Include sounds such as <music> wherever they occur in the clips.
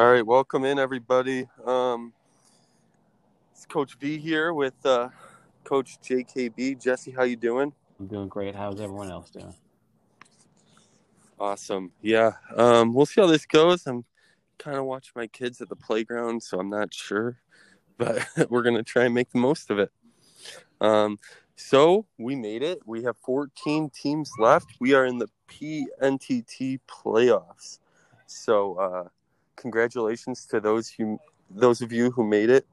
All right, welcome in everybody. Um, it's Coach V here with uh, Coach JKB. Jesse, how you doing? I'm doing great. How's everyone else doing? Awesome. Yeah. Um, we'll see how this goes. I'm kind of watching my kids at the playground, so I'm not sure, but <laughs> we're gonna try and make the most of it. Um, so we made it. We have 14 teams left. We are in the PNTT playoffs. So uh, congratulations to those who those of you who made it.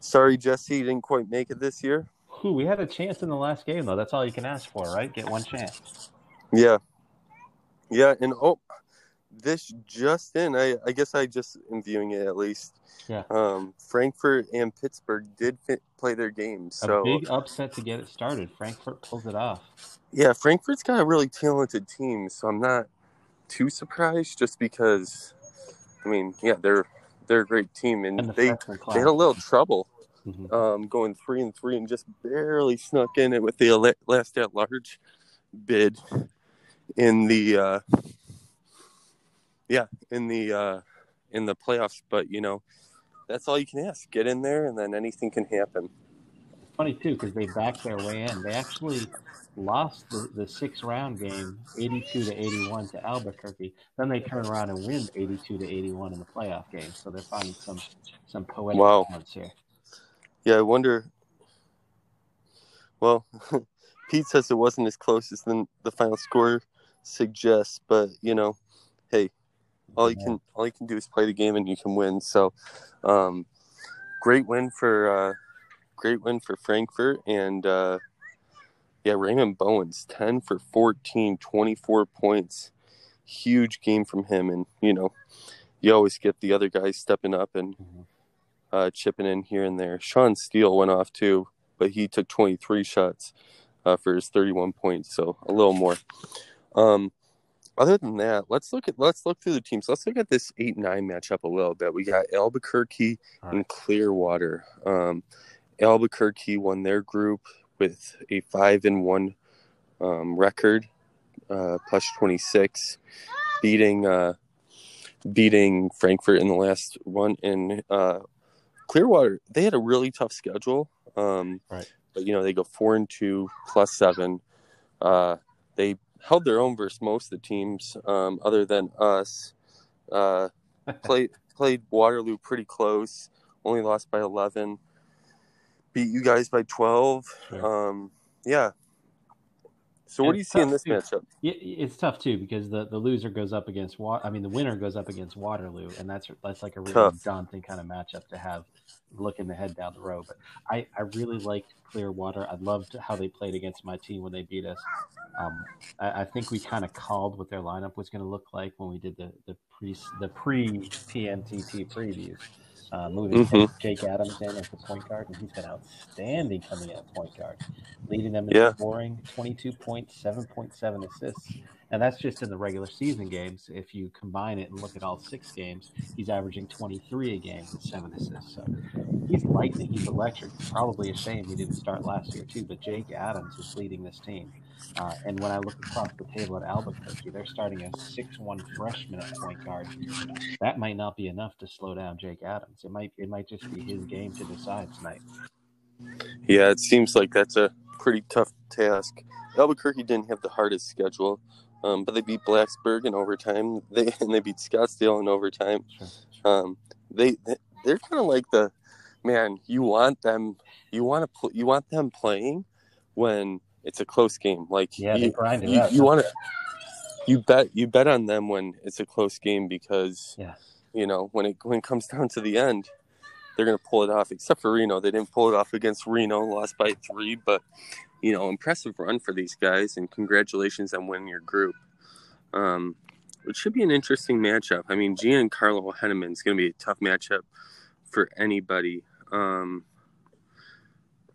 Sorry, Jesse, didn't quite make it this year. Whew, we had a chance in the last game, though. That's all you can ask for, right? Get one chance. Yeah, yeah, and oh, this just in. I I guess I just am viewing it at least. Yeah. Um, Frankfurt and Pittsburgh did fit, play their games, so a big upset to get it started. Frankfurt pulls it off. yeah, Frankfurt's got a really talented team, so I'm not too surprised. Just because, I mean, yeah, they're they're a great team, and, And the they they had a little trouble Mhm. um, going three and three and just barely snuck in it with the ele- last at large bid in the uh, yeah in the uh, in the playoffs. But you know that's all you can ask. Get in there, and then anything can happen. Funny too, because they backed their way in. They actually lost the, the six round game, eighty-two to eighty-one to Albuquerque. Then they turn around and win eighty-two to eighty-one in the playoff game. So they're finding some some poetic Wow. moments here. Yeah, I wonder. Well, <laughs> Pete says it wasn't as close as the, the final score suggests, but you know, hey, all you Yeah. can all you can do is play the game and you can win. So, um, great win for uh, great win for Frankfurt and uh, yeah, Raymond Bowens 10 for 14, 24 points. Huge game from him and you know, you always get the other guys stepping up and Mhm. uh, chipping in here and there. Sean Steele went off too, but he took 23 shots uh, for his 31 points, so a little more. Um, other than that, let's look at let's look through the teams. Let's look at this eight nine matchup a little bit. We got Albuquerque All and. Clearwater. Um, Albuquerque won their group with a five and one um, record, uh, plus 26, beating uh, beating Frankfurt in the last one. And uh, Clearwater, they had a really tough schedule. Um, Right. But you know they go four and two plus seven. Uh, they held their own versus most of the teams, um, other than us. Uh, <laughs> played played Waterloo pretty close. Only lost by eleven. Beat you guys by twelve. Sure. Um, yeah. So what And do you see in this too. matchup? It's tough too because the, the loser goes up against Wa- I mean the winner goes up against Waterloo, and that's that's like a really Tough. daunting kind of matchup to have looking ahead down the road. But I, I really liked Clearwater. I loved how they played against my team when they beat us. Um, I, I think we kind of called what their lineup was going to look like when we did the the pre the pre PNTT previews. Uh, moving Mhm. Jake Adams in as the point guard, and he's been outstanding coming in at point guard, leading them in Yeah. scoring, 22 points, 7.7 assists. And that's just in the regular season games. If you combine it and look at all six games, he's averaging 23 a game with seven assists. So he's lightning. He's electric. Probably a shame he didn't start last year, too. But Jake Adams is leading this team. Uh, and when I look across the table at Albuquerque, they're starting a six-one freshman at point guard. That might not be enough to slow down Jake Adams. It might it might just be his game to decide tonight. Yeah, it seems like that's a pretty tough task. Albuquerque didn't have the hardest schedule, um, but they beat Blacksburg in overtime. <laughs> They and they beat Scottsdale in overtime. Um, they they're kind of like the man. You want them. You want to. Pl- you want them playing when it's a close game. Like Yeah, you, you, you want to. You bet. You bet on them when it's a close game because Yeah. you know when it when it comes down to the end, they're gonna pull it off. Except for Reno, they didn't pull it off against Reno, lost by three. But you know, impressive run for these guys, and congratulations on winning your group. Um, it should be an interesting matchup. I mean, Giancarlo Henneman is going to be a tough matchup for anybody. Um,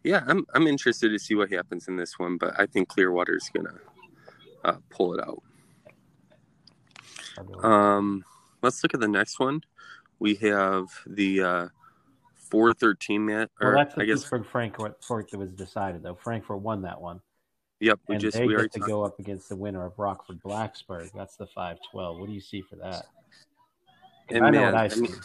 yeah, I'm I'm interested to see what happens in this one, but I think Clearwater is going to uh, pull it out. Um, let's look at the next one. We have the uh, four thirteen mat. well, that's the I guess. Pittsburgh Frankfurt that was decided though. Frankfurt won that one, Yep. We and just they we get to go up against the winner of Rockford Blacksburg. That's the five twelve. What do you see for that? and I know what I I see. mean,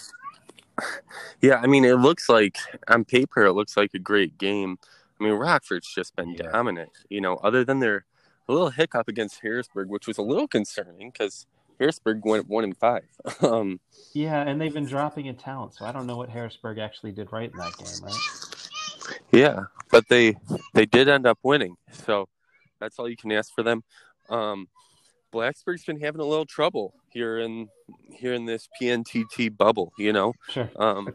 yeah, I mean, it looks like on paper it looks like a great game. I mean, Rockford's just been Yeah. dominant. You know, other than their little hiccup against Harrisburg, which was a little concerning because Harrisburg went one in five. <laughs> um, Yeah, and they've been dropping in talent, so I don't know what Harrisburg actually did right in that game, right? yeah, but they they did end up winning, so that's all you can ask for them. Um, Blacksburg's been having a little trouble here in here in this PNTT bubble. You know, Sure. Um,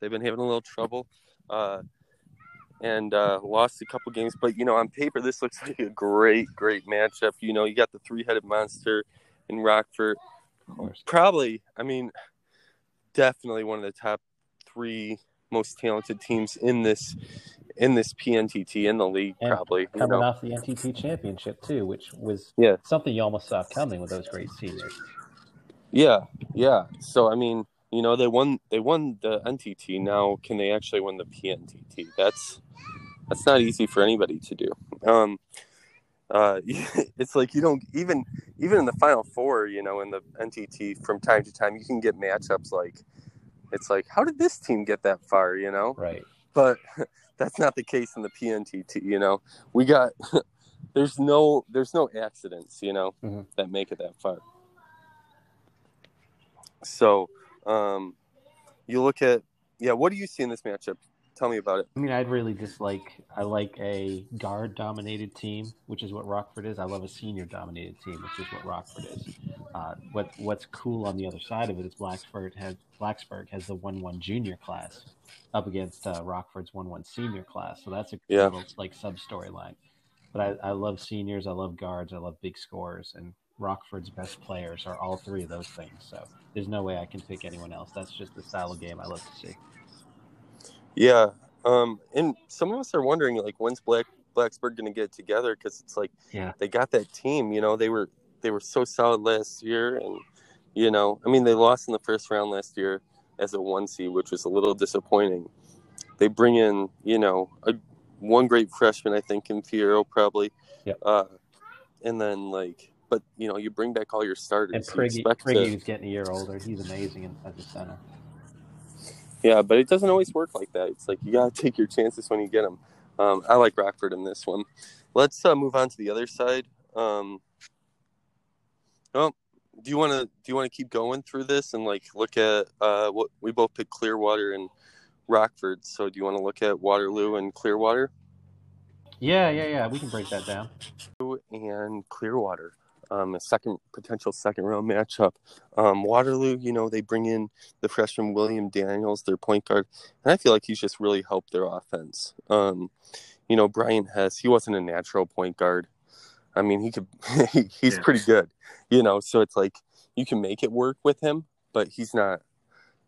they've been having a little trouble, uh, and uh, lost a couple games. But you know, on paper, this looks <laughs> like a great, great matchup. You know, you got the three-headed monster in Rockford. Probably, I mean, definitely one of the top three most talented teams in this in this PNTT in the league. And probably, you Coming know. off the NTT championship too, which was Yeah. something you almost saw coming with those great seniors. Yeah, yeah. So I mean, you know, they won they won the NTT. Now, can they actually win the PNTT? That's that's not easy for anybody to do. Um, uh, <laughs> it's like you don't even even in the final four, you know, in the NTT from time to time, you can get matchups like it's like how did this team get that far, you know? Right. But <laughs> that's not the case in the PNTT. You know, we got <laughs> there's no there's no accidents, you know, Mhm. that make it that far. So, um, you look at yeah. What do you see in this matchup? Tell me about it. I mean, I'd really just like I like a guard dominated team, which is what Rockford is. I love a senior dominated team, which is what Rockford is. Uh, what What's cool on the other side of it is Blacksburg has Blacksburg has the one one junior class up against uh, Rockford's one one senior class, so that's a cool Yeah. little, like sub storyline. But I, I love seniors, I love guards, I love big scores, and Rockford's best players are all three of those things. So there's no way I can pick anyone else. That's just the style of game I love to see. Yeah. Um, and some of us are wondering like when's Black Blacksburg going to get together because it's like Yeah. they got that team. You know, they were they were so solid last year, and you know, I mean, they lost in the first round last year as a one seed, which was a little disappointing. They bring in, you know, a one great freshman, I think, in Fierro probably. Yep. Uh, and then like, but you know, you bring back all your starters. And you Priggy, to- getting a year older. He's amazing as a center. Yeah, but it doesn't always work like that. It's like you gotta take your chances when you get them. Um, I like Rockford in this one. Let's uh, move on to the other side. Um, oh, do you want to do you want to keep going through this and like look at uh, what we both picked Clearwater and Rockford? So do you want to look at Waterloo and Clearwater Yeah, yeah, yeah. We can break that down. and Clearwater? Um, a second potential second round matchup. Um, Waterloo, you know, they bring in the freshman William Daniels, their point guard, and I feel like he's just really helped their offense. Um, you know, Brian Hess, he wasn't a natural point guard. I mean, he could, <laughs> he, he's Yeah. pretty good, you know. So it's like you can make it work with him, but he's not,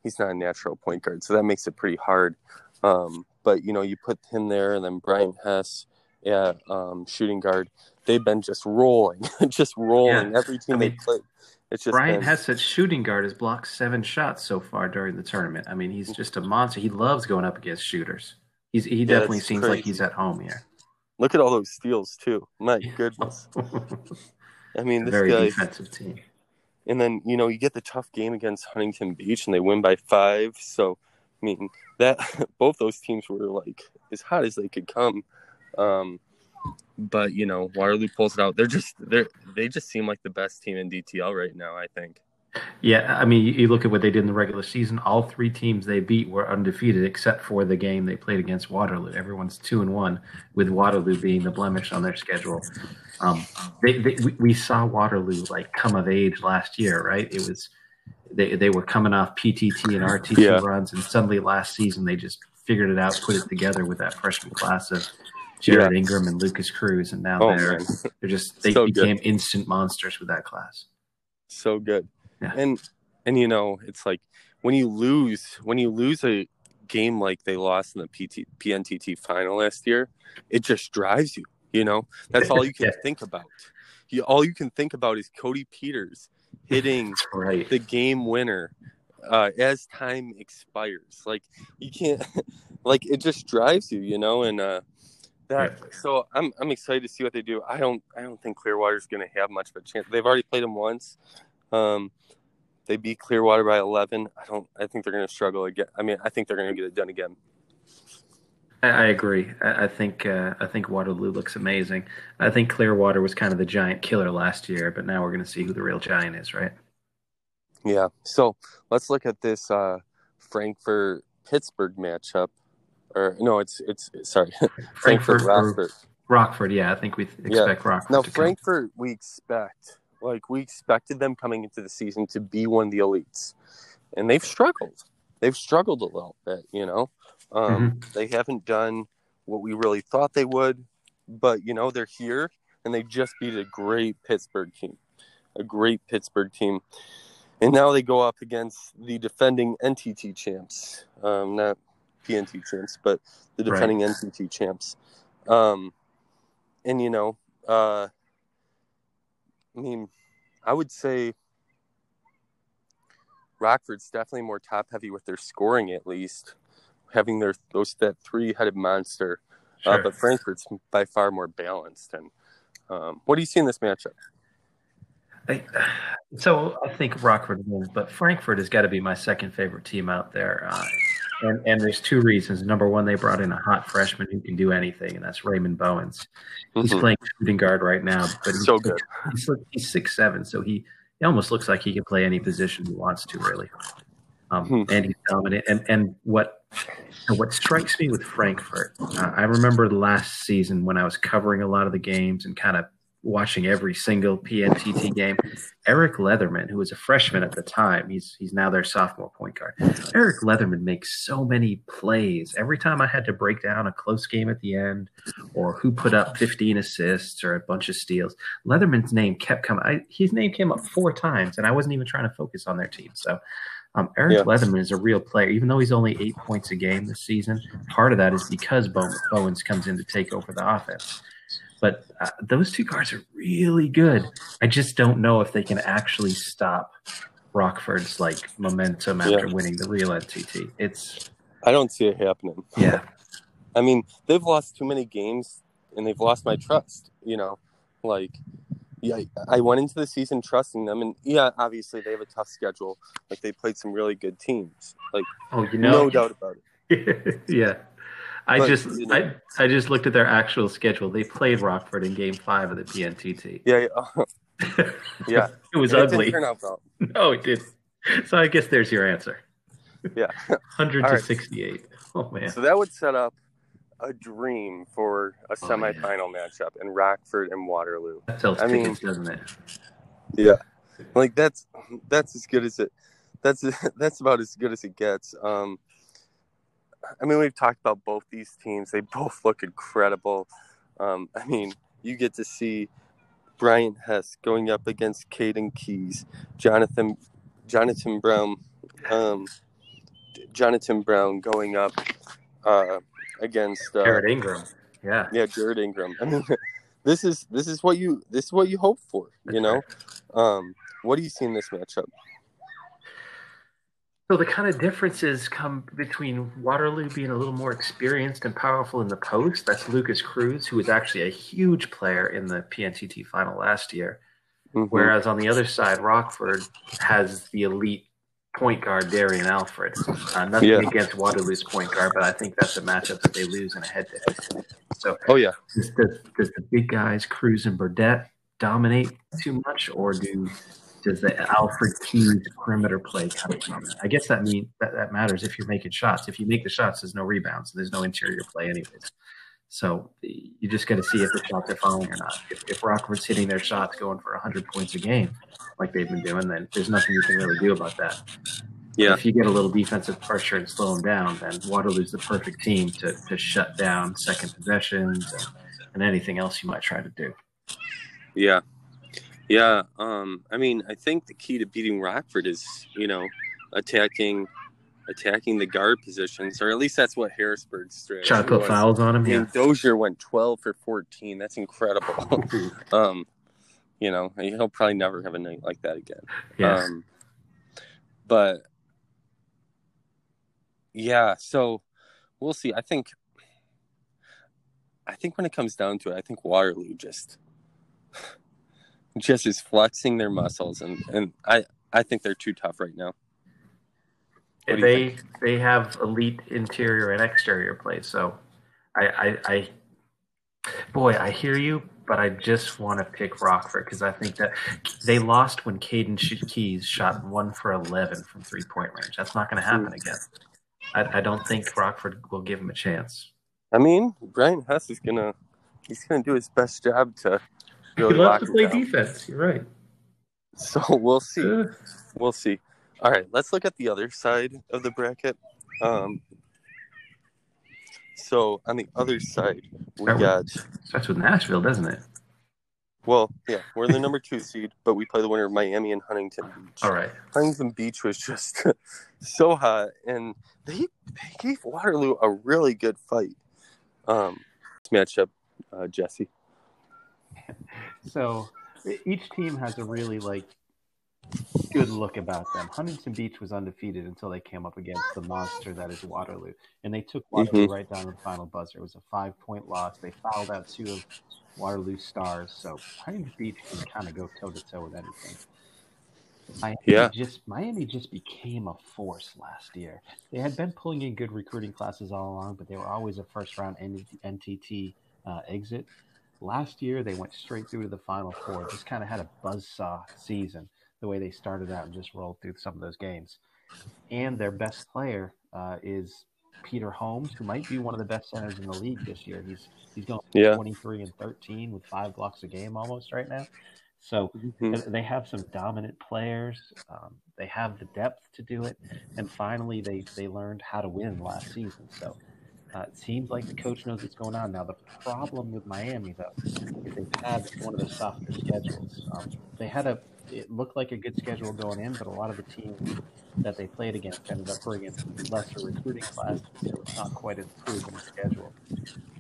he's not a natural point guard. So that makes it pretty hard. Um, but you know, you put him there, and then Brian Hess, yeah, um, shooting guard. They've been just rolling, <laughs> just rolling. Yeah. Every team I they mean, played, it's just Brian been, Hess at shooting guard has blocked seven shots so far during the tournament. I mean, he's just a monster. He loves going up against shooters. He's he definitely it's seems like he's at home here. Look at all those steals too. My <laughs> goodness. <laughs> I mean, this Very guy. defensive team. And then you know you get the tough game against Huntington Beach, and they win by five. So, I mean that both those teams were like as hot as they could come. Um, but you know Waterloo pulls it out. They're just they're they just seem like the best team in DTL right now. I think. Yeah, I mean, you- you look at what they did in the regular season. All three teams they beat were undefeated, except for the game they played against Waterloo. Everyone's two and one, with Waterloo being the blemish on their schedule. Um, they, they we, we saw Waterloo like come of age last year, right? It was they they were coming off PTT and RTT Yeah. runs, and suddenly last season they just figured it out, put it together with that freshman class of Jared Ingram and Lucas Cruz, and now Oh they're man, they're just they So good. became instant monsters with that class. so good. Yeah. And and you know it's like when you lose when you lose a game like they lost in the PT, PNTT final last year, it just drives you. You know that's all you <laughs> can Yeah. think about. You, all you can think about is Cody Peters hitting <laughs> Right. the game winner uh, as time expires. Like you can't, <laughs> like it just drives you, you know. And uh, that, so I'm I'm excited to see what they do. I don't I don't think Clearwater's going to have much of a chance. They've already played them once. Um, They beat Clearwater by 11. I don't. I think they're going to struggle again. I mean, I think they're going to get it done again. I, I agree. I, I think uh, I think Waterloo looks amazing. I think Clearwater was kind of the giant killer last year, but now we're going to see who the real giant is, right? Yeah. So let's look at this uh, Frankfurt Pittsburgh matchup. Or no, it's it's sorry, <laughs> Frankfurt Frankfurt Rockford. Rockford, yeah, I think we expect Rockford. Now to come. Frankfurt, we expect like we expected them coming into the season to be one of the elites, and they've struggled. They've struggled a little bit, you know. Um, Mm-hmm. They haven't done what we really thought they would, but you know they're here, and they just beat a great Pittsburgh team, a great Pittsburgh team, and now they go up against the defending NTT champs, um, not PNT champs, but the Right. defending NTT champs. Um, and you know, uh, I mean, I would say Rockford's definitely more top heavy with their scoring, at least having their those that three headed monster. Uh, but Frankfurt's by far more balanced. And um, what do you see in this matchup? I, so I think Rockford wins, but Frankfurt has got to be my second favorite team out there. Uh, and, and there's two reasons. Number one, they brought in a hot freshman who can do anything, and that's Raymond Bowens. He's Mhm. playing shooting guard right now, but he's So good. He's, he's six seven, so he, he almost looks like he can play any position he wants to, really. Um, Hmm. And he's dominant. And and what and what strikes me with Frankfurt, uh, I remember last season when I was covering a lot of the games and kind of watching every single PNTT game. Eric Leatherman, who was a freshman at the time, he's he's now their sophomore point guard. Eric Leatherman makes so many plays. Every time I had to break down a close game at the end, or who put up 15 assists or a bunch of steals, Leatherman's name kept coming. I, his name came up four times, and I wasn't even trying to focus on their team. So. Um, Eric Yeah. Leatherman is a real player, even though he's only eight points a game this season. Part of that is because Bow- Bowens comes in to take over the offense. But uh, those two guards are really good. I just don't know if they can actually stop Rockford's like momentum after Yeah. winning the real NTT. It's I don't see it happening. yeah, <laughs> I mean, they've lost too many games and they've lost my trust, you know? Like, yeah, I went into the season trusting them. And yeah, obviously they have a tough schedule. Like, they played some really good teams. Like, oh, you no, know, doubt about it. <laughs> yeah. I But, just you know- I, I just looked at their actual schedule. They played Rockford in Game Five of the PNTT. Yeah, yeah. <laughs> yeah. it was And ugly. didn't turn out well. No, it did. So I guess there's your answer. Yeah. <laughs> hundred to right. sixty-eight. Oh man. So that would set up a dream for a Oh, yeah. semifinal matchup in Rockford and Waterloo. That sells I mean- doesn't it? Yeah, like that's that's as good as it. That's <laughs> that's about as good as it gets. Um, I mean, we've talked about both these teams. They <laughs> both look incredible. Um, I mean, you get to see Brian Hess going up against Caden Keys, Jonathan Jonathan Brown, um, Jonathan Brown going up uh, against uh, Jared Ingram. Yeah. yeah, Jared Ingram. I mean, <laughs> this is this is what you this is what you hope for. You know, um, what do you see in this matchup? So the kind of differences come between Waterloo being a little more experienced and powerful in the post. That's Lucas Cruz, who was actually a huge player in the PNTT final last year. Mhm. Whereas on the other side, Rockford has the elite point guard Darian Alfred. Uh, nothing Yeah. against Waterloo's point guard, but I think that's a matchup that they lose in a head-to-head. So Oh yeah, does, does, does the big guys, Cruz and Burdette, dominate too much, or do does the Alfred Keys perimeter play kind of? I guess that mean that, that matters if you're making shots. If you make the shots, there's no rebounds. There's no interior play, anyways. So you just got to see if the shots are falling or not. If, if Rockford's hitting their shots, going for 100 points a game, like they've been doing, then there's nothing you can really do about that. yeah, If you get a little defensive pressure and slow them down, then Waterloo's the perfect team to, to shut down second possessions and, and anything else you might try to do. yeah, yeah. Um, I mean, I think the key to beating Rockford is you know attacking attacking the guard positions, or at least that's what Harrisburg's strategy Try to put was. fouls on I him. mean, Yeah. Dozier went 12 for 14. That's incredible. <laughs> um, you know, he'll probably never have a night like that again. yeah. Um, but yeah, so we'll see. I think, I think when it comes down to it, I think Waterloo just, just is flexing their muscles, and and I, I think they're too tough right now. What they they have elite interior and exterior play. So, I, I, I boy, I hear you, but I just want to pick Rockford because I think that they lost when Caden Keys shot one for eleven from three point range. That's not going to happen hmm. again. I, I don't think Rockford will give him a chance. I mean, Brian Hess is gonna he's gonna do his best job to really he loves to play down. defense. You're right. So we'll see. Uh, We'll see. All right, let's look at the other side of the bracket. Um, so on the other side, we with- got starts with Nashville, doesn't it? well, yeah, we're the number two seed, but we play the winner of Miami and Huntington Beach. All right. Huntington Beach was just <laughs> so hot, and they, they gave Waterloo a really good fight. Um, matchup, uh, Jesse. So each team has a really like good look about them. Huntington Beach was undefeated until they came up against the monster that is Waterloo, and they took Waterloo right down to the final buzzer. It was a five point loss. They fouled out two of Waterloo's stars, so Huntington Beach can kind of go toe to toe with anything. Miami Yeah. just Miami just became a force last year. They had been pulling in good recruiting classes all along, but they were always a first round NTT uh, exit. Last year, they went straight through to the Final Four. Just kind of had a buzzsaw season the way they started out and just rolled through some of those games. And their best player uh, is Peter Holmes, who might be one of the best centers in the league this year. He's he's going Yeah. 23 and 13 with five blocks a game almost right now. So Mhm. they have some dominant players. Um, they have the depth to do it, and finally they they learned how to win last season. So uh, it seems like the coach knows what's going on now. The problem with Miami though is they've had one of the softer schedules. Um, they had a it looked like a good schedule going in, but a lot of the teams that they played against ended up bringing lesser recruiting classes, so it's not quite as proven schedule.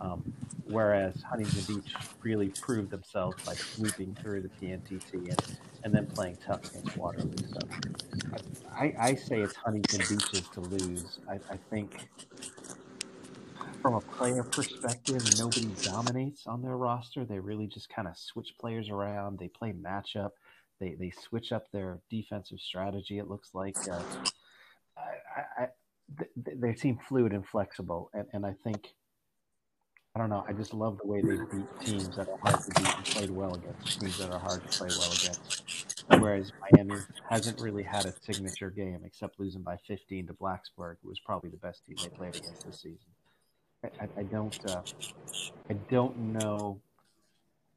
Um, whereas Huntington Beach really proved themselves by sweeping through the TNTT and, and then playing tough against Waterloo. So I, I say it's Huntington Beach's to lose. I, I think from a player perspective, nobody dominates on their roster. They really just kind of switch players around. They play matchup. They they switch up their defensive strategy. It looks like uh, I, I, th- they seem fluid and flexible, and, and I think I don't know. I just love the way they beat teams that are hard to beat and played well against teams that are hard to play well against. Whereas Miami hasn't really had a signature game except losing by 15 to Blacksburg, who was probably the best team they played against this season. I, I, don't, uh, I don't know,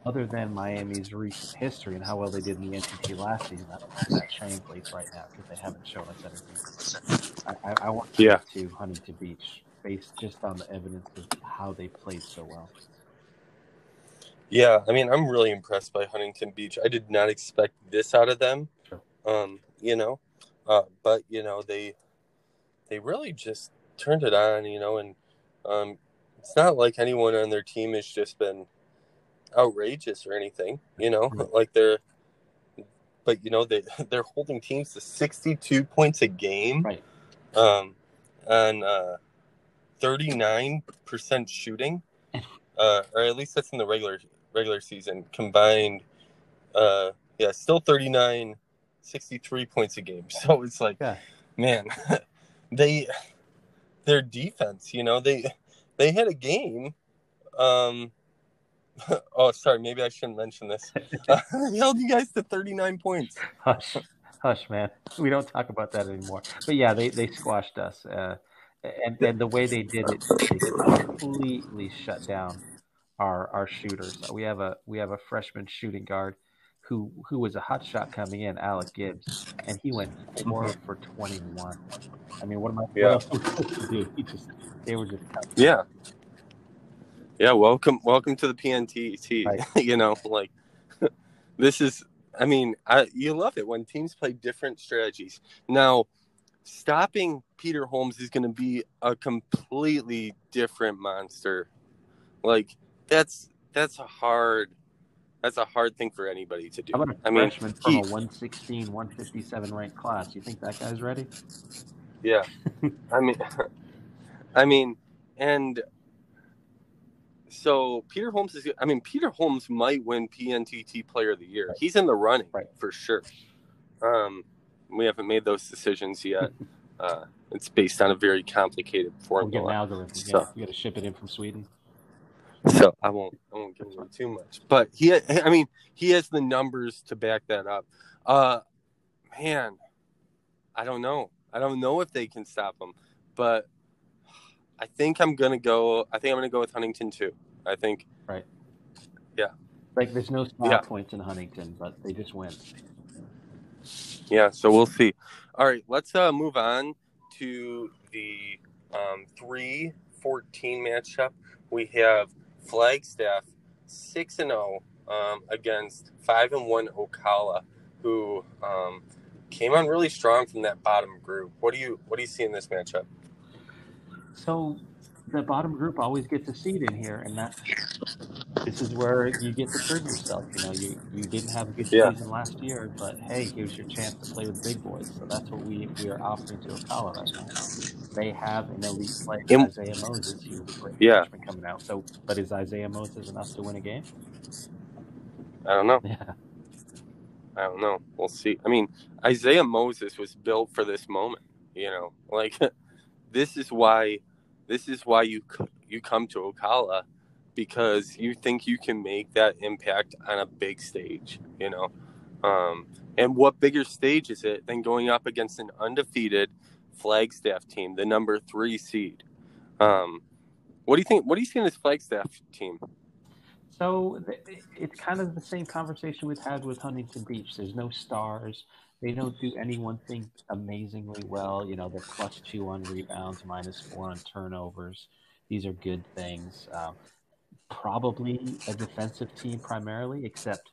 other than Miami's recent history and how well they did in the NTT last season. I don't know if that translates right now because they haven't shown us anything. I, I, I want to Yeah. to Huntington Beach based just on the evidence of how they played so well. Yeah, I mean, I'm really impressed by Huntington Beach. I did not expect this out of them. Sure. Um, you know, uh, but you know they they really just turned it on. You know, and um, it's not like anyone on their team has just been outrageous or anything. You know, like they're. But you know they <laughs> they're holding teams to 62 points a game, Right. um, and uh, 39 percent shooting <laughs> uh, or at least that's in the regular regular season combined. Uh, yeah, still 39, 63 points a game. <laughs> So it's like, Yeah. man, they their defense, you know, they they had a game. Um, <laughs> oh, sorry, maybe I shouldn't mention this. <laughs> Uh, <laughs> held you guys to 39 points. Hush, hush, man. We don't talk about that anymore. But yeah, they, they squashed us. Uh, and, and the way they did it, they completely shut down our our shooters. We have a we have a freshman shooting guard who who was a hot shot coming in, Alec Gibbs, and he went four mm-hmm. for twenty one. I mean, what am I? Yeah. What else am I supposed to do? He just they were just tough. Yeah. Yeah, welcome welcome to the PNTT. Right. <laughs> you know, like <laughs> this is I mean, I you love it when teams play different strategies. Now, stopping Peter Holmes is going to be a completely different monster. Like that's that's a hard that's a hard thing for anybody to do. How about a I mean, freshman from a 116, 157 ranked class? You think that guy's ready? Yeah. <laughs> I mean <laughs> I mean and so Peter Holmes is I mean Peter Holmes might win PNTT player of the year. Right. He's in the running Right. for sure. Um we haven't made those decisions yet. <laughs> uh, it's based on a very complicated We'll get an formula. algorithm. So- Yeah, you got to ship it in from Sweden. So I won't I won't give him too much. But he I mean he has the numbers to back that up. Uh man, I don't know. I don't know if they can stop him. But I think I'm gonna go I think I'm gonna go with Huntington too. I think Right. Yeah. Like there's no style Yeah. points in Huntington, but they just win. yeah, so we'll see. All right, let's uh move on to the um 3 14 matchup. We have Flagstaff 6 and 0 um, against 5 and 1 Ocala who um, came on really strong from that bottom group. What do you what do you see in this matchup? So the bottom group always gets a seed in here, and that's this is where you get to prove yourself. You know, you you didn't have a good Yeah. season last year, but hey, here's your chance to play with big boys. So that's what we we are offering to Ocala right now. They have an elite player, And- Isaiah Moses, who's a Yeah. coming out. So, but is Isaiah Moses enough to win a game? I don't know. Yeah, I don't know. We'll see. I mean, Isaiah Moses was built for this moment. You know, like <laughs> this is why this is why you you come to Ocala because you think you can make that impact on a big stage. You know, um, and what bigger stage is it than going up against an undefeated Flagstaff team, the number three seed? Um, what do you think? What do you see in this Flagstaff team? So it's kind of the same conversation we've had with Huntington Beach. There's no stars. They don't do any one thing amazingly well. You know, they're plus two on rebounds, minus four on turnovers. These are good things. Um, probably a defensive team primarily, except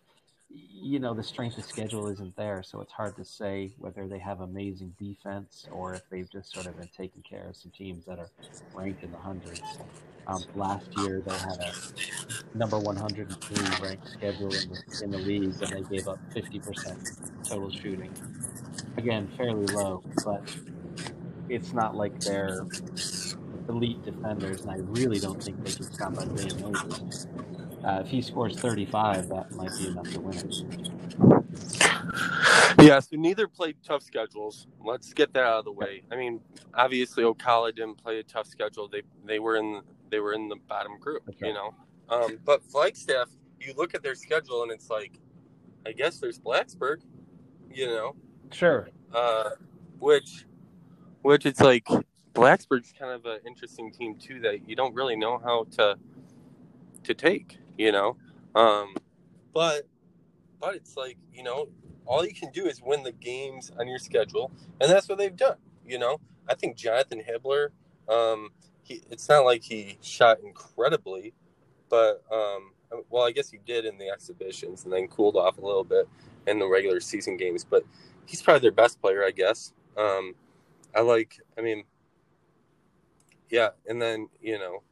you know the strength of schedule isn't there, so it's hard to say whether they have amazing defense or if they've just sort of been taking care of some teams that are ranked in the hundreds. Um, last year they had a number 103 ranked schedule in the, in the league, and they gave up 50% total shooting. Again, fairly low, but it's not like they're elite defenders, and I really don't think they can stop Isaiah Moses. Uh, if he scores 35, that might be enough to win it. Yeah, so neither played tough schedules. Let's get that out of the way. I mean, obviously Ocala didn't play a tough schedule. They they were in they were in the bottom group, right. you know. Um, but Flagstaff, you look at their schedule and it's like, I guess there's Blacksburg, you know, Sure. uh, which which it's like Blacksburg's kind of an interesting team too that you don't really know how to to take, you know. Um, but but it's like you know all you can do is win the games on your schedule, and that's what they've done. You know, I think Jonathan Hibbler, um, he, it's not like he shot incredibly, but um, well, I guess he did in the exhibitions, and then cooled off a little bit in the regular season games. But he's probably their best player, I guess. Um, I like, I mean, yeah, and then you know,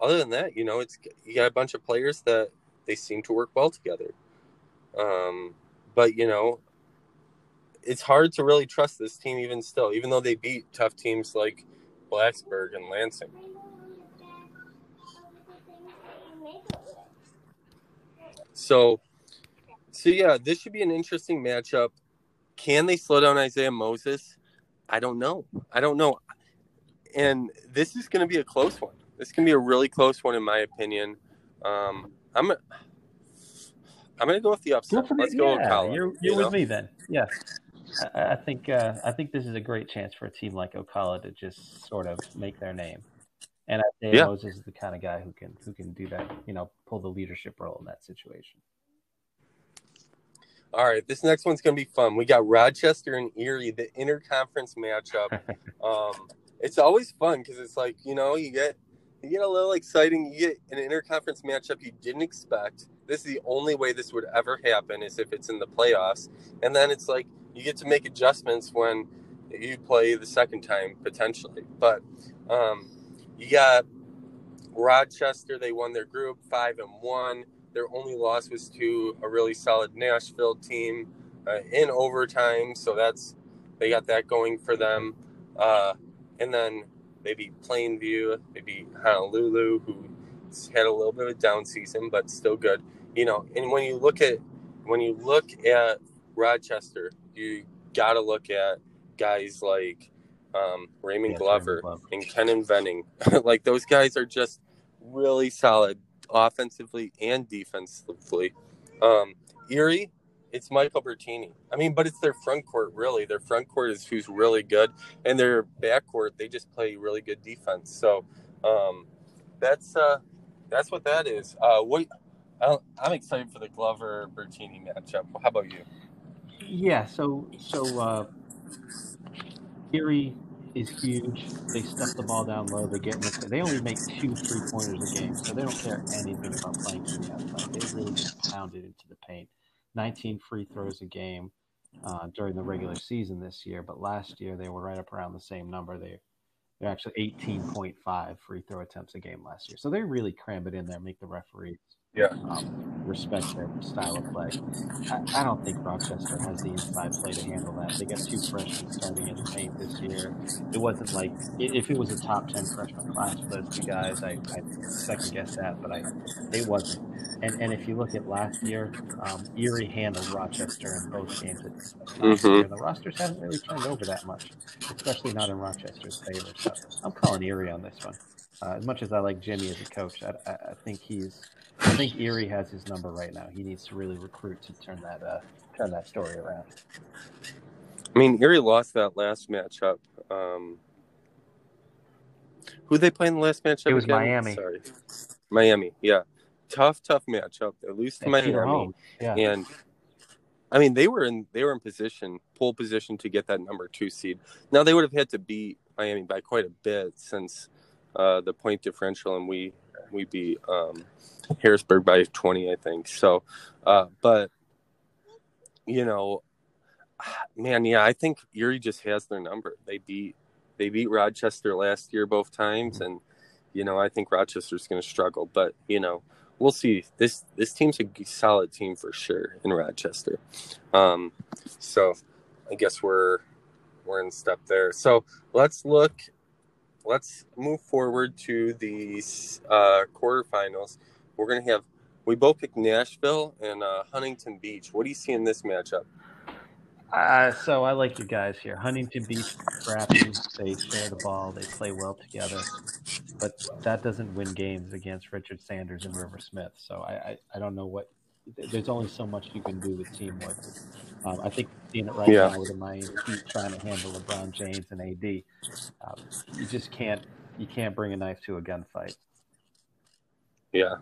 other than that, you know, it's you got a bunch of players that they seem to work well together. Um, but you know, it's hard to really trust this team even still, even though they beat tough teams like Blacksburg and Lansing. So, so yeah, this should be an interesting matchup. Can they slow down Isaiah Moses? I don't know. I don't know. And this is going to be a close one. This can be a really close one, in my opinion. Um, I'm, I'm going to go with the upset. Go Let's go with yeah, Ocala. You're, you you're with me then. Yes. I, I think uh, I think this is a great chance for a team like Ocala to just sort of make their name. And Isaiah Yeah. Moses is the kind of guy who can who can do that, you know, pull the leadership role in that situation. All right, this next one's going to be fun. We got Rochester and Erie, the interconference matchup. <laughs> um, it's always fun because it's like you know you get you get a little exciting. You get an interconference matchup you didn't expect. This is the only way this would ever happen is if it's in the playoffs, and then it's like you get to make adjustments when you play the second time potentially. But um, you got Rochester. They won their group five and one. Their only loss was to a really solid Nashville team uh, in overtime, so that's they got that going for them. Uh, and then beat Plainview, maybe Honolulu, who had a little bit of a down season, but still good. You know, and when you look at when you look at Rochester, you got to look at guys like um, Raymond Yes, Glover Raymond and Kenan Venning. <laughs> like those guys are just really solid offensively and defensively. Um, Erie, it's Michael Bertini. I mean, but it's their front court really. Their front court is who's really good, and their back court they just play really good defense. So um, that's uh, that's what that is. Uh, what I- I'm excited for the Glover Bertini matchup. How about you? Yeah, so so uh, Erie is huge. They step the ball down low. They get the, they only make two three pointers a game, so they don't care anything about playing from the outside. They really just pound it into the paint. 19 free throws a game uh, during the regular season this year, but last year they were right up around the same number. They they're actually 18.5 free throw attempts a game last year, so they really cram it in there, make the referees Yeah. um, respect their style of play. I, I don't think Rochester has the inside play to handle that. They got two freshmen starting in the paint this year. It wasn't like if it was a top ten freshman class for those two guys, I I second guess that, but I it wasn't. And and if you look at last year, um, Erie handled Rochester in both games last Mhm. year. The rosters haven't really turned over that much, especially not in Rochester's favor. So I'm calling Erie on this one. Uh, as much as I like Jimmy as a coach, I, I, I think he's I think Erie has his number right now. He needs to really recruit to turn that uh, turn that story around. I mean, Erie lost that last matchup. Um, who they play in the last matchup? It was again? Miami. Sorry, Miami. Yeah, tough, tough matchup. They lose to Miami, Home. Yeah. and I mean they were in they were in position, pole position to get that number two seed. Now they would have had to beat Miami by quite a bit since uh, the point differential, and we we beat um, Harrisburg by twenty, I think. So, uh, but you know, man, yeah, I think Erie just has their number. They beat they beat Rochester last year both times, and you know I think Rochester's going to struggle, but you know we'll see. This this team's a solid team for sure in Rochester. Um, so I guess we're we're in step there. So let's look. Let's move forward to the uh, quarterfinals. We're going to have we both picked Nashville and uh, Huntington Beach. What do you see in this matchup? Uh, so I like you guys here. Huntington Beach, scrappy. They share the ball. They play well together. But that doesn't win games against Richard Sanders and River Smith. So I, I, I don't know what. There's only so much you can do with teamwork. Um, I think seeing it right Yeah. now with the Miami Heat trying to handle LeBron James and AD. Um, you just can't. You can't bring a knife to a gunfight. Yeah.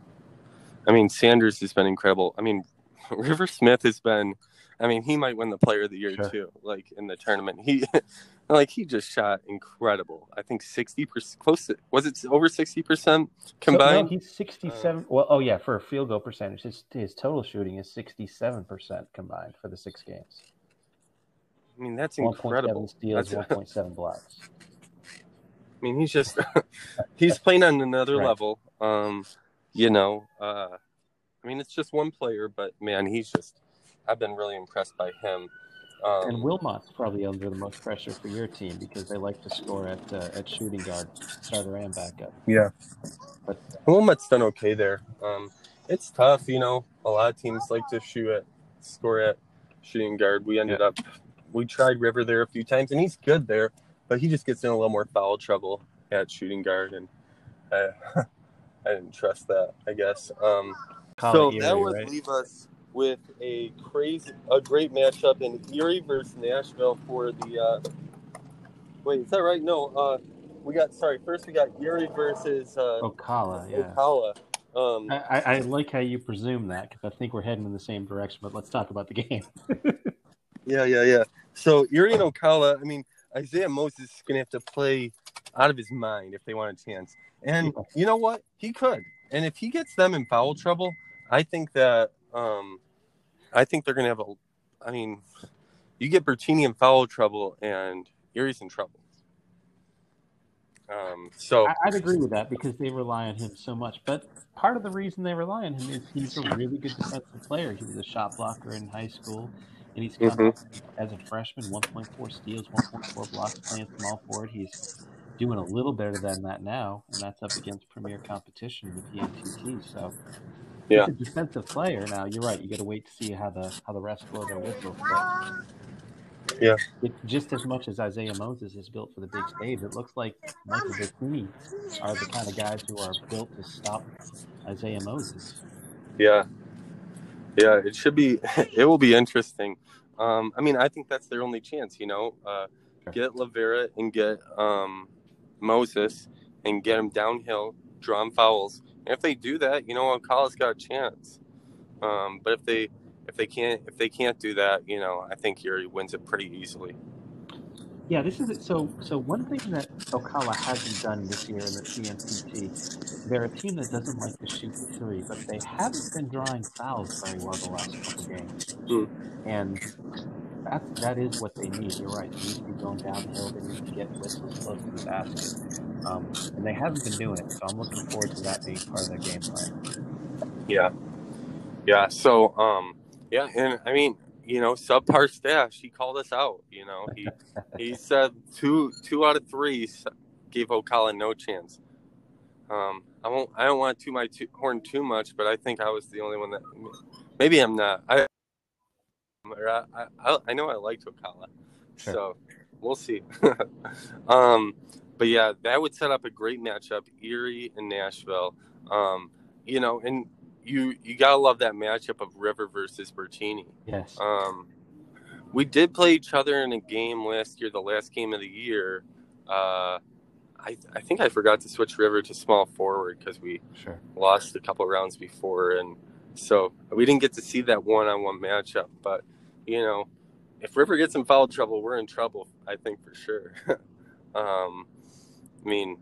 I mean, Sanders has been incredible. I mean, <laughs> River Smith has been, I mean, he might win the player of the year Sure. too, like in the tournament. He, <laughs> like, he just shot incredible. I think 60%, close to, was it over 60% So, no, combined? he's 67. well, oh, yeah, for a field goal percentage, his, his total shooting is 67% combined for the six games. I mean, that's 1.7 incredible. steals, 1.7 blocks. <laughs> I mean, he's just, <laughs> he's playing on another Right. level. Um, you know, uh, I mean, it's just one player, but man, he's just, I've been really impressed by him. Um, And Wilmot's probably under the most pressure for your team because they like to score at uh, at shooting guard, starter and backup. Yeah. But Wilmot's done okay there. Um, it's tough, you know. A lot of teams like to shoot at, score at shooting guard. We ended up, we tried River there a few times, and he's good there, but he just gets in a little more foul trouble at shooting guard, and I, <laughs> I didn't trust that. I guess. Um, so Erie, that would right? leave us with a crazy, a great matchup in Erie versus Nashville for the. Uh, wait, is that right? No, uh, we got. Sorry, first we got Erie versus uh, Ocala, yeah. Ocala. Um, I, I like how you presume that because I think we're heading in the same direction. But let's talk about the game. <laughs> yeah, yeah, yeah. So Erie and Ocala. I mean, Isaiah Moses is gonna have to play out of his mind if they want a chance. And you know what? He could. And if he gets them in foul trouble, I think that um, I think they're gonna have a. I mean, you get Bertini in foul trouble, and Erie's in trouble. Um, so I, I'd agree with that because they rely on him so much. But part of the reason they rely on him is he's a really good defensive player. He was a shot blocker in high school, and he's come Mhm. as a freshman, 1.4 steals, 1.4 blocks, playing small forward. He's doing a little better than that now, and that's up against premier competition with the NTT. So Yeah. he's a defensive player. Now you're right. You got to wait to see how the how the rest blow their whistles. But Yeah. It, just as much as Isaiah Moses is built for the big stage, it looks like Michael Bertini are the kind of guys who are built to stop Isaiah Moses. Yeah. Yeah, it should be. <laughs> It will be interesting. Um, I mean, I think that's their only chance. You know, uh, Sure. get Lavera and get um, Moses and get him downhill, draw him fouls. And if they do that, you know, Ocala's got a chance. Um, but if they if they can't if they can't do that, you know, I think Erie wins it pretty easily. Yeah, this is it. So, so one thing that Ocala hasn't done this year in the CNCT, they're a team that doesn't like to shoot the three, but they haven't been drawing fouls very well the last couple games. Hmm. And that that is what they need. You're right. They need to be going downhill. They need to get whistles close to the basket. Um, and they haven't been doing it. So I'm looking forward to that being part of their game plan. Yeah. Yeah. So, um, yeah, and I mean, you know, subpar staff. He called us out. You know, he he <laughs> said two two out of three gave Ocala no chance. Um, I won't. I don't want to toot my to- horn too much, but I think I was the only one that. Maybe I'm not. I. I, I, I know I liked Ocala, Sure. so we'll see. <laughs> um, but yeah, that would set up a great matchup, Erie and Nashville. Um, you know, and you you gotta love that matchup of River versus Bertini. Yes. Um, we did play each other in a game last year, the last game of the year. Uh, I, I think I forgot to switch River to small forward because we Sure. lost a couple rounds before, and so we didn't get to see that one-on-one matchup. But you know, if River gets in foul trouble, we're in trouble. I think for sure. <laughs> um, mean,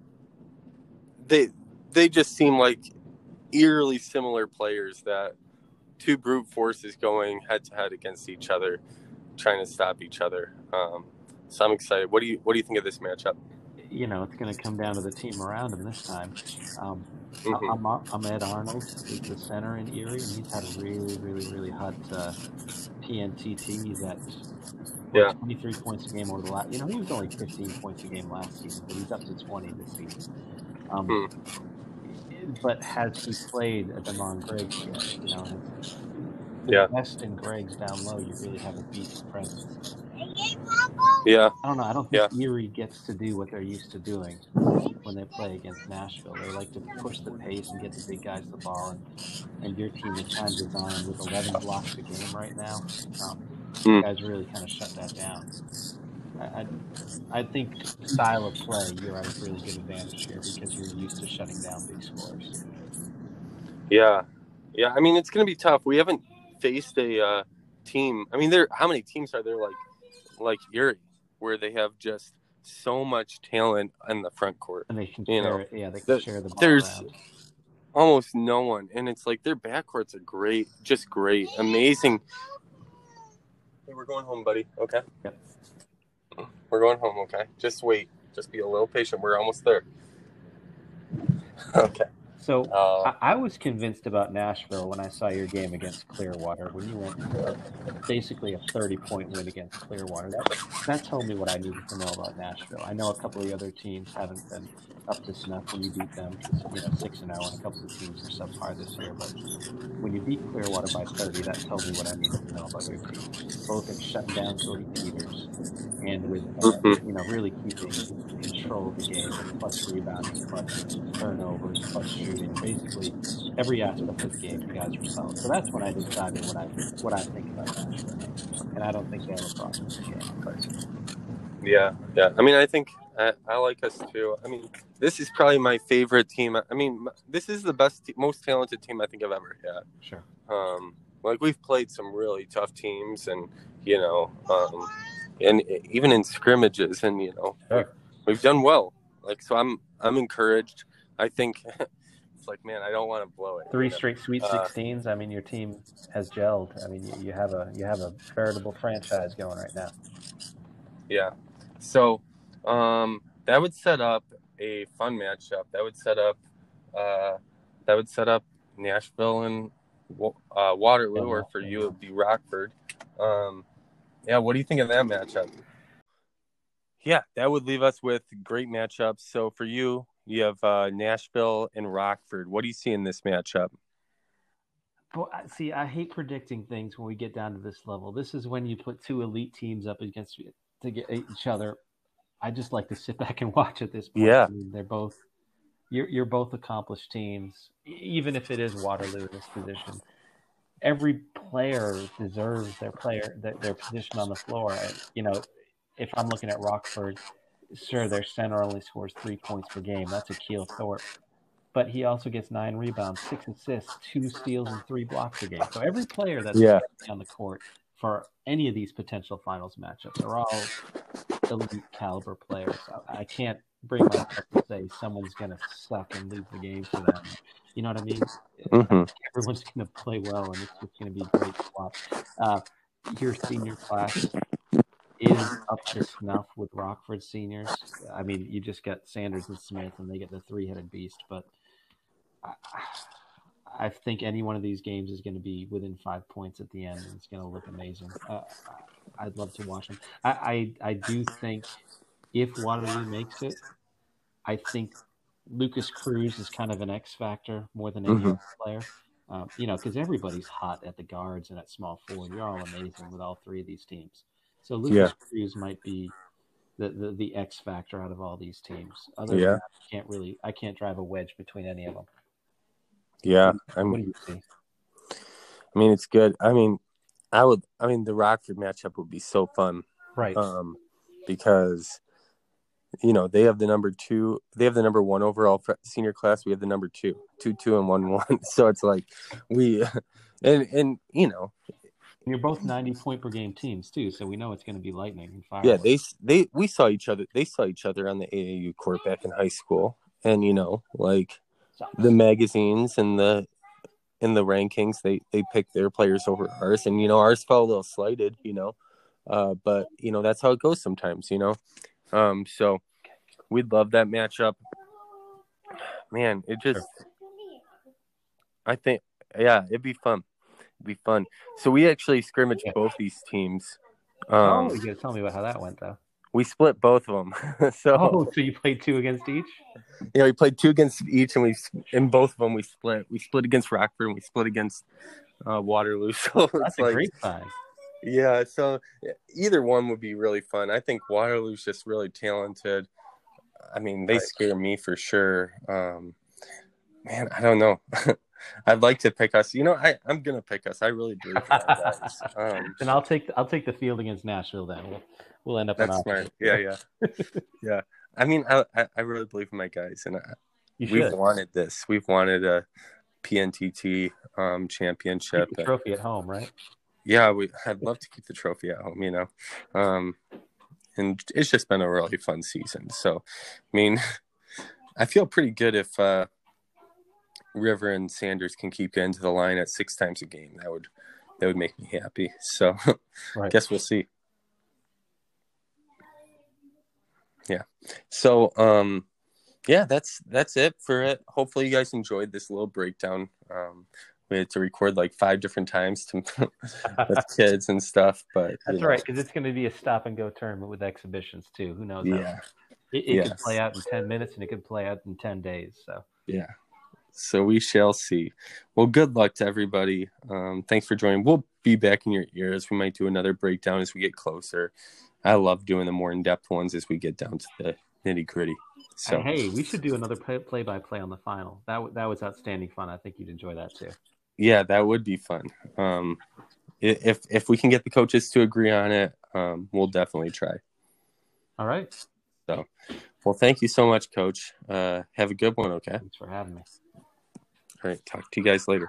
they they just seem like eerily similar players that two brute forces going head to head against each other, trying to stop each other. Um, so I'm excited. What do you what do you think of this matchup? You know, it's going to come down to the team around him this time. Um, Mhm. I'm, I'm Ed Arnold, who's the center in Erie, and he's had a really, really, really hot uh, PNTT. He's at Yeah. 23 points a game over the last. You know, he was only 15 points a game last season, but he's up to 20 this season. Um, Hmm. But has he played at Demond Greggs yet? You know, Yeah. West in Greggs down low, you really have a beast presence. Yeah, I don't know. I don't think Erie gets to do what they're used to doing when they play against Nashville. They like to push the pace and get the big guys the ball, and, and your team is kind of designed with 11 blocks a game right now. Um. You guys really kind of shut that down. I, I, I think style of play, you're at a really good advantage here because you're used to shutting down big scores. yeah, yeah. I mean, it's going to be tough. We haven't faced a uh, team. I mean, there. How many teams are there like like Erie, where they have just so much talent in the front court? And they can You share know. Yeah, they can there- share the ball there's- around. almost no one and it's like their backcourts are great just great amazing hey we're going home buddy okay Yep. we're going home okay just wait just be a little patient we're almost there <laughs> okay So uh, I, I was convinced about Nashville when I saw your game against Clearwater when you went for basically a 30 point win against Clearwater. That, that told me what I needed to know about Nashville. I know a couple of the other teams haven't been up to snuff when you beat them. You know, 6 and 0, and a couple of teams are subpar this year. But when you beat Clearwater by 30, that told me what I needed to know about your team. Both in shutting down Cody Peters and with, uh, Mhm. you know, really keeping control of the game, plus rebounding, plus turnovers, plus shooting. Basically, every aspect of the game, you guys were solid. So that's when I decided what I what I think about Nashville. And I don't think they have a problem with the game. But yeah yeah i mean i think I, I like us too i mean this is probably my favorite team i mean this is the best te- most talented team i think i've ever had sure. um, like we've played some really tough teams and you know um, and even in scrimmages and you know Sure. we've done well like so i'm i'm encouraged i think <laughs> it's like man i don't want to blow it Three straight Sweet Uh, 16s. I mean, your team has gelled. I mean, you, you have a you have a veritable franchise going right now. yeah so um, that would set up a fun matchup. That would set up uh, that would set up nashville and uh, waterloo or for you it would be rockford. Um, yeah what do you think of that matchup? Yeah that would leave us with great matchups. So for you you have uh, nashville and rockford. What do you see in this matchup? Boy, I- see, I hate predicting things when we get down to this level. This is when you put two elite teams up against to get each other. I just like to sit <laughs> back and watch at this point. Yeah. I mean, they're both you're you're both accomplished teams, even if it is Waterloo in this position. Every player deserves their player their, their position on the floor. And, You know, if I'm looking at Rockford, sure, their center only scores three points per game. That's a Akeel Thorpe. But he also gets nine rebounds, six assists, two steals, and three blocks a game. So every player that's Yeah. on the court for any of these potential finals matchups They're all elite caliber players. I, I can't bring myself to say someone's going to suck and lose the game for them. You know what I mean? hmm Everyone's going to play well, and it's just going to be great to watch. Uh, your senior class is up to snuff with Rockford seniors. I mean, you just got Sanders and Smith, and they get the three-headed beast. But I, I think any one of these games is going to be within five points at the end, and it's going to look amazing. Uh, I'd love to watch them. I, I, I do think if Waterloo makes it, I think Lucas Cruz is kind of an X factor more than any Mhm. other player. Um, you know, because everybody's hot at the guards and at small forward. You're all amazing with all three of these teams. So Lucas Yeah. Cruz might be the, the, the X factor out of all these teams. Other Yeah. that, I can't really, I can't drive a wedge between any of them. Yeah. I mean, do you see? I mean, it's good. I mean, I would. I mean, the Rockford matchup would be so fun. Right. um, because you know they have the number two, they have the number one overall senior class. We have the number two, two, two, and one, one. <laughs> So it's like we, <laughs> and and you know, you're both 90 point per game teams too, so we know it's going to be lightning and fire. yeah, they they we saw each other. They saw each other on the AAU court back in high school, and you know, like the magazines and the in the rankings, they they pick their players over ours, and you know, ours felt a little slighted, you know, uh, but you know that's how it goes sometimes, you know. Um, so we'd love that matchup. Man, it just, I think, yeah, it'd be fun. It'd be fun. So we actually scrimmaged both these teams. oh, Um, you got to tell me about how that went though. We split both of them. <laughs> so Oh, so you played two against each? yeah, we played two against each, and we in both of them we split. We split against Rockford, and we split against uh, Waterloo. <laughs> So That's a like, great sign. yeah. So either one would be really fun. I think Waterloo's just really talented. I mean, they Right. scare me for sure. Um, man, I don't know. <laughs> I'd like to pick us. You know, I I'm gonna pick us. I really do. for our guys. <laughs> Um, Then I'll take I'll take the field against Nashville. Then we'll, we'll end up. that's smart. Yeah, yeah, yeah. I mean, I I, I really believe in my guys, and I, we've wanted this. We've wanted a PNTT um, championship. keep the trophy at home, right? yeah, we. I'd love to keep the trophy at home. You know, um, and it's just been a really fun season. So, I mean, <laughs> I feel pretty good if uh, River and Sanders can keep getting to the line at six times a game. That would that would make me happy. So, <laughs> Right. guess we'll see. Yeah. So, um, yeah, that's that's it for it. Hopefully, you guys enjoyed this little breakdown. Um, we had to record like five different times to <laughs> with <laughs> kids and stuff, but That's all right because it's going to be a stop and go tournament with exhibitions too. Who knows? Yeah, it, it could play out in ten minutes and it could play out in ten days. So yeah. So we shall see. Well, good luck to everybody. Um, thanks for joining. We'll be back in your ears. We might do another breakdown as we get closer. I love doing the more in depth ones as we get down to the nitty gritty. So hey, we should do another play by play on the final. That w- that was outstanding fun. I think you'd enjoy that too. yeah, that would be fun. Um, if if we can get the coaches to agree on it, um, we'll definitely try. All right. So, well, thank you so much, Coach. Uh, have a good one. Okay. Thanks for having me. Right. Talk to you guys later.